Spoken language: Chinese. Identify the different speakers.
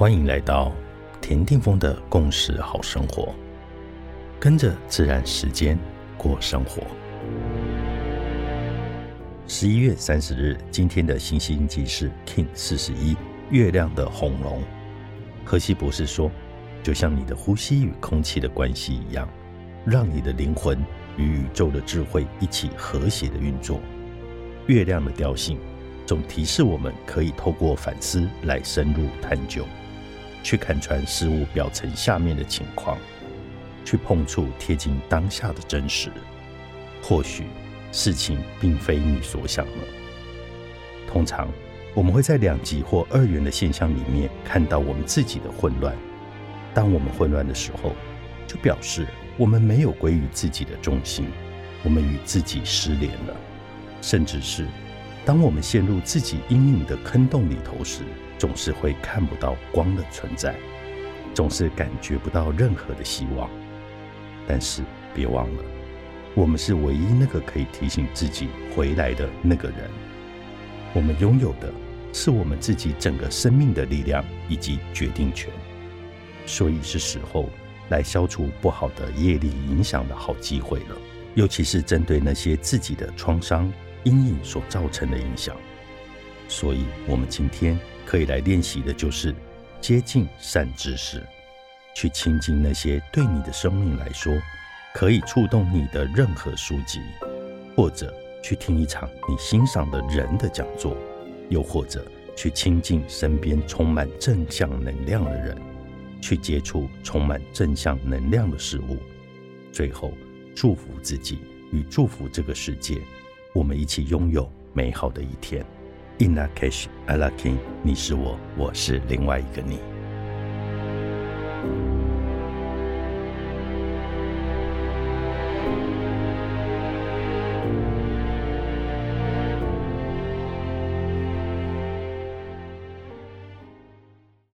Speaker 1: 欢迎来到田定峰的共识好生活，跟着自然时间过生活。十一月三十日，今天的星星记是 King 四十一，月亮的红龙。荷西博士说，就像你的呼吸与空气的关系一样，让你的灵魂与宇宙的智慧一起和谐的运作。月亮的调性。总提示我们可以透过反思来深入探究，去看穿事物表层下面的情况，去碰触贴近当下的真实。或许事情并非你所想的。通常我们会在两极或二元的现象里面看到我们自己的混乱。当我们混乱的时候，就表示我们没有归于自己的中心，我们与自己失联了，甚至是。当我们陷入自己阴影的坑洞里头时，总是会看不到光的存在，总是感觉不到任何的希望。但是别忘了，我们是唯一那个可以提醒自己回来的那个人。我们拥有的是我们自己整个生命的力量以及决定权，所以是时候来消除不好的业力影响的好机会了，尤其是针对那些自己的创伤。阴影所造成的影响，所以我们今天可以来练习的就是接近善知识，去亲近那些对你的生命来说可以触动你的任何书籍，或者去听一场你欣赏的人的讲座，又或者去亲近身边充满正向能量的人，去接触充满正向能量的事物，最后祝福自己与祝福这个世界。我们一起拥有美好的一天。In a cash, I like king。你是我，我是另外一个你。